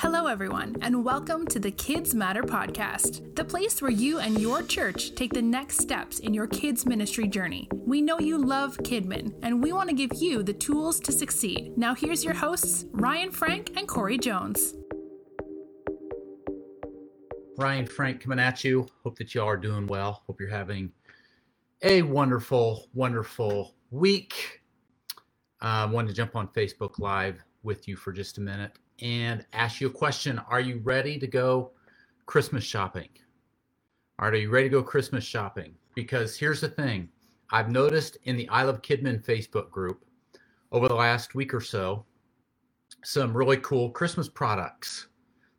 Hello, everyone, and welcome to the KidzMatter podcast, the place where you and your church take the next steps in your kids' ministry journey. We know you love Kidmin, and we want to give you the tools to succeed. Now, here's your hosts, Ryan Frank and Corey Jones. Ryan Frank coming at you. Hope that y'all are doing well. Hope you're having a wonderful, wonderful week. I uh, wanted to jump on Facebook Live with you for just a minute and ask you a question. Are you ready to go Christmas shopping? All right, Are you ready to go Christmas shopping? Because here's the thing I've noticed in the I Love Kidmin Facebook group over the last week or so some really cool Christmas products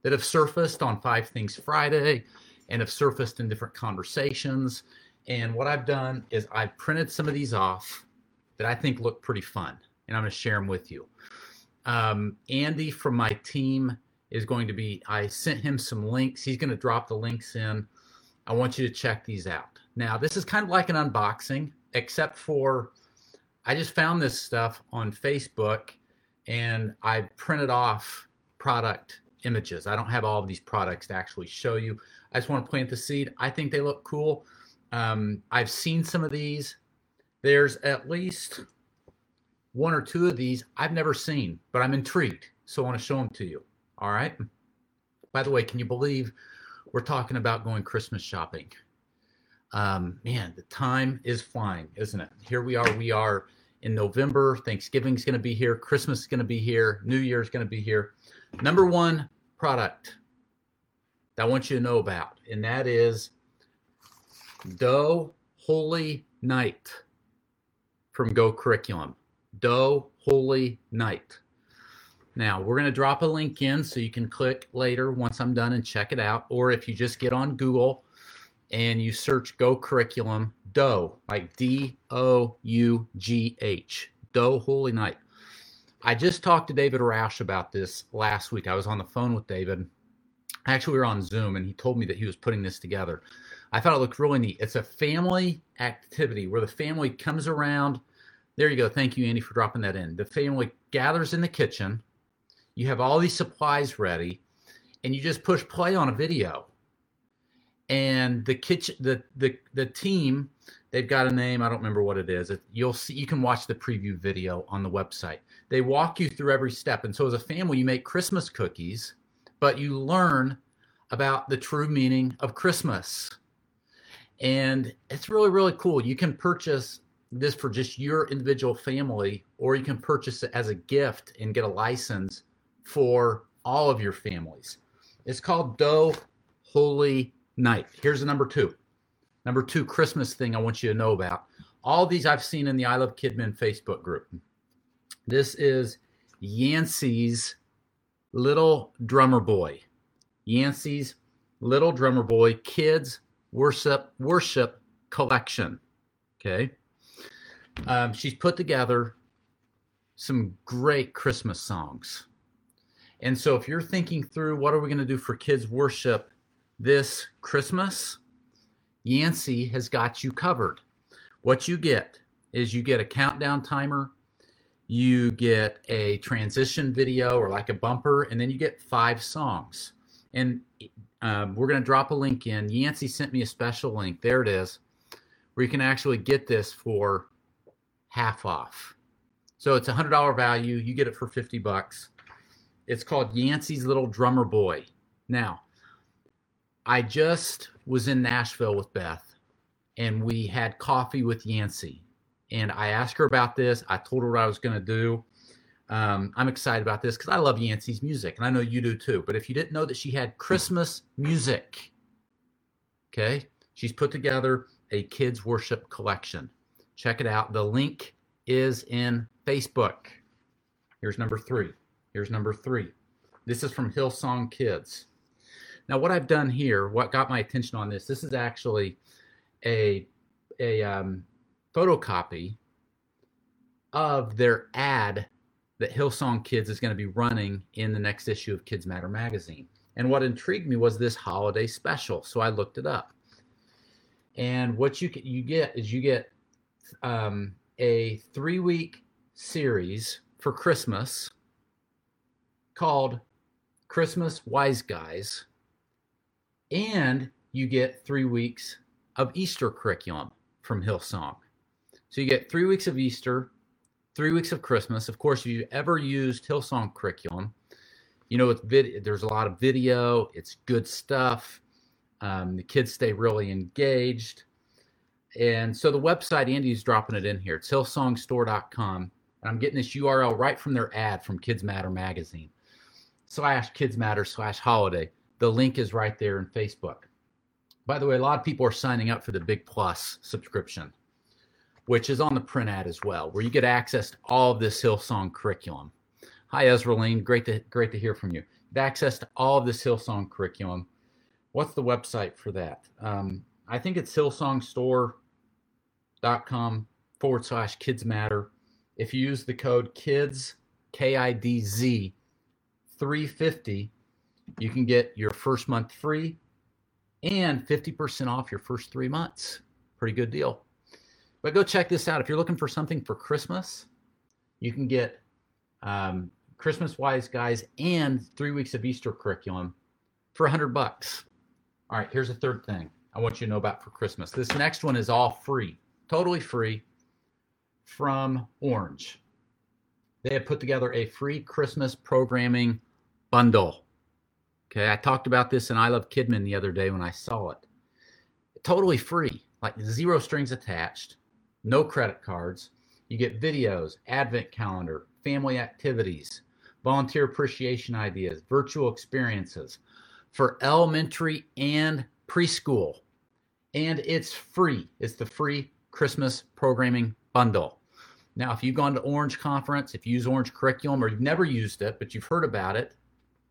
that have surfaced on Five Things Friday and have surfaced in different conversations. And what I've done is I've printed some of these off that I think look pretty fun, and I'm going to share them with you. Um, Andy from my team is going to be, I sent him some links. He's going to drop the links in. I want you to check these out. Now, this is kind of like an unboxing, except for I just found this stuff on Facebook and I printed off product images. I don't have all of these products to actually show you. I just want to plant the seed. I think they look cool. Um, I've seen some of these. There's at least one or two of these I've never seen, but I'm intrigued. So I want to show them to you. All right. By the way, can you believe we're talking about going Christmas shopping? Um, man, the time is flying, isn't it? Here we are. We are in November. Thanksgiving's going to be here. Christmas is going to be here. New Year's going to be here. Number one product that I want you to know about, and that is Dough Holy Night from Go Curriculum. Dough Holy Night. Now, we're going to drop a link in so you can click later once I'm done and check it out. Or if you just get on Google and you search Go Curriculum, Dough, like D O U G H, Dough Holy Night. I just talked to David Roush about this last week. I was on the phone with David. Actually, we were on Zoom and he told me that he was putting this together. I thought it looked really neat. It's a family activity where the family comes around there you go. Thank you, Andy, for dropping that in. The family gathers in the kitchen. You have all these supplies ready, and you just push play on a video. And the kitchen, the the the team, they've got a name. I don't remember what it is. It, you'll see. You can watch the preview video on the website. They walk you through every step. And so, as a family, you make Christmas cookies, but you learn about the true meaning of Christmas. And it's really, really cool. You can purchase this for just your individual family, or you can purchase it as a gift and get a license for all of your families. It's called Dough Holy Night. Here's the number two. Number two Christmas thing I want you to know about. All these I've seen in the I Love Kidmin Facebook group. This is Yancy's Little Drummer Boy. Yancy's Little Drummer Boy Kids Worship Worship Collection. Okay. Um, she's put together some great Christmas songs. And so if you're thinking through what are we going to do for kids worship this Christmas, Yancy has got you covered. What you get is you get a countdown timer, you get a transition video or like a bumper, and then you get five songs. And um, we're going to drop a link in. Yancy sent me a special link. There it is, where you can actually get this for half off. So it's a hundred dollar value. You get it for 50 bucks. It's called Yancy's Little Drummer Boy. Now, I just was in Nashville with Beth and we had coffee with Yancy. And I asked her about this. I told her what I was going to do. Um, I'm excited about this because I love Yancy's music and I know you do too. But if you didn't know that she had Christmas music, okay, she's put together a kids' worship collection. Check it out. The link is in Facebook. Here's number three. Here's number three. This is from Hillsong Kids. Now, what I've done here, what got my attention on this, this is actually a a um, photocopy of their ad that Hillsong Kids is going to be running in the next issue of KidzMatter magazine. And what intrigued me was this holiday special, so I looked it up. And what you you get is you get um, a three week series for Christmas called Christmas Wise Guys, and you get three weeks of Easter curriculum from Hillsong. So you get three weeks of Easter, three weeks of Christmas. Of course, if you ever used Hillsong curriculum, you know it's vid- there's a lot of video. It's good stuff. Um, the kids stay really engaged. And so the website, Andy's dropping it in here. It's hillsongstore.com. And I'm getting this URL right from their ad from KidzMatter magazine. Slash KidzMatter slash holiday. The link is right there in Facebook. By the way, a lot of people are signing up for the Big Plus subscription, which is on the print ad as well, where you get access to all of this Hillsong curriculum. Hi, Ezra Lane. Great to great to hear from you. Get access to all of this Hillsong curriculum. What's the website for that? Um, I think it's hillsongstore.com forward slash kids matter. If you use the code KIDZ, K I D Z, 350, you can get your first month free and 50% off your first three months. Pretty good deal. But go check this out. If you're looking for something for Christmas, you can get um, Christmas Wise Guys and three weeks of Easter curriculum for 100 bucks. All right, here's the third thing I want you to know about for Christmas. This next one is all free, totally free from Orange. They have put together a free Christmas programming bundle. Okay, I talked about this in I Love Kidmin the other day when I saw it. Totally free, like zero strings attached, no credit cards. You get videos, advent calendar, family activities, volunteer appreciation ideas, virtual experiences for elementary and preschool. And it's free. It's the free Christmas programming bundle. Now, if you've gone to Orange Conference, if you use Orange curriculum, or you've never used it, but you've heard about it,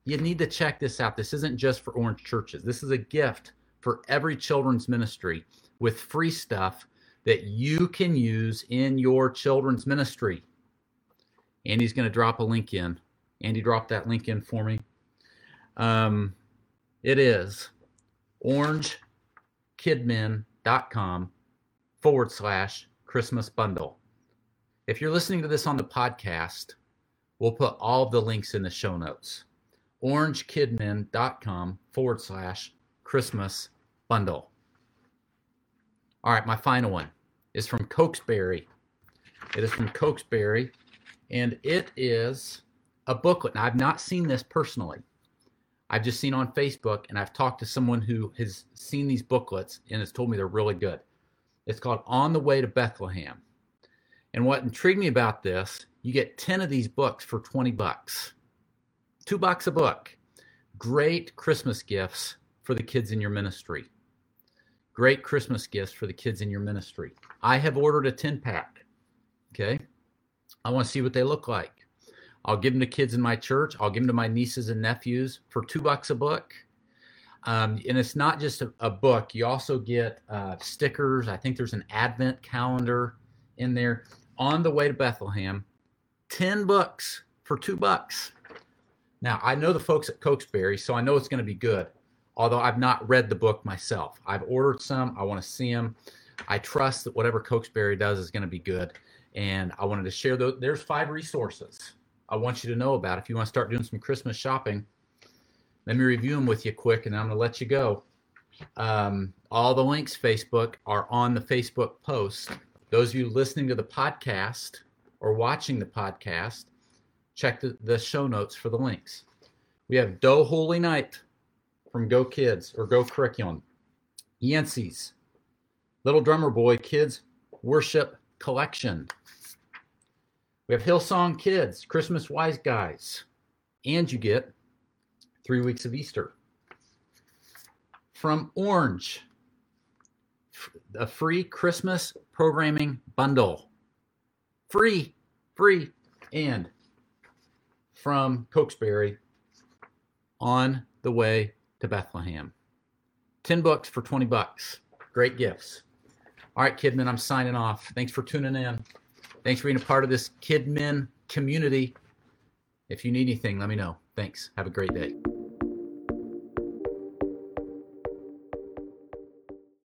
you need to check this out. This isn't just for Orange churches. This is a gift for every children's ministry with free stuff that you can use in your children's ministry. Andy's going to drop a link in. Andy dropped that link in for me. Um, it is orangekidmin.com forward slash Christmas bundle. If you're listening to this on the podcast, we'll put all of the links in the show notes orangekidmin.com forward slash Christmas bundle. All right, my final one is from Cokesbury. It is from Cokesbury, and it is a booklet. Now, I've not seen this personally. I've just seen on Facebook, and I've talked to someone who has seen these booklets and has told me they're really good. It's called On the Way to Bethlehem. And what intrigued me about this, you get 10 of these books for 20 bucks two bucks a book. Great Christmas gifts for the kids in your ministry. Great Christmas gifts for the kids in your ministry. I have ordered a 10 pack. Okay. I want to see what they look like. I'll give them to kids in my church. I'll give them to my nieces and nephews for two bucks a book. Um, and it's not just a, a, book. You also get uh, stickers. I think there's an advent calendar in there. On the way to Bethlehem, 10 books for two bucks. Now, I know the folks at Cokesbury, so I know it's going to be good, although I've not read the book myself. I've ordered some. I want to see them. I trust that whatever Cokesbury does is going to be good. And I wanted to share those. There's five resources I want you to know about. If you want to start doing some Christmas shopping, let me review them with you quick, and I'm going to let you go. Um, all the links, Facebook, are on the Facebook post. Those of you listening to the podcast or watching the podcast, check the, the show notes for the links. We have Dough Holy Night from Go Kids or Go Curriculum. Yancy's Little Drummer Boy Kids Worship Collection. We have Hillsong Kids, Christmas Wise Guys, and you get three weeks of Easter. From Orange, a free Christmas programming bundle. Free, free, and from Cokesbury on the way to Bethlehem. 10 books for 20 bucks. Great gifts. All right, Kidmin, I'm signing off. Thanks for tuning in. Thanks for being a part of this Kidmin community. If you need anything, let me know. Thanks. Have a great day.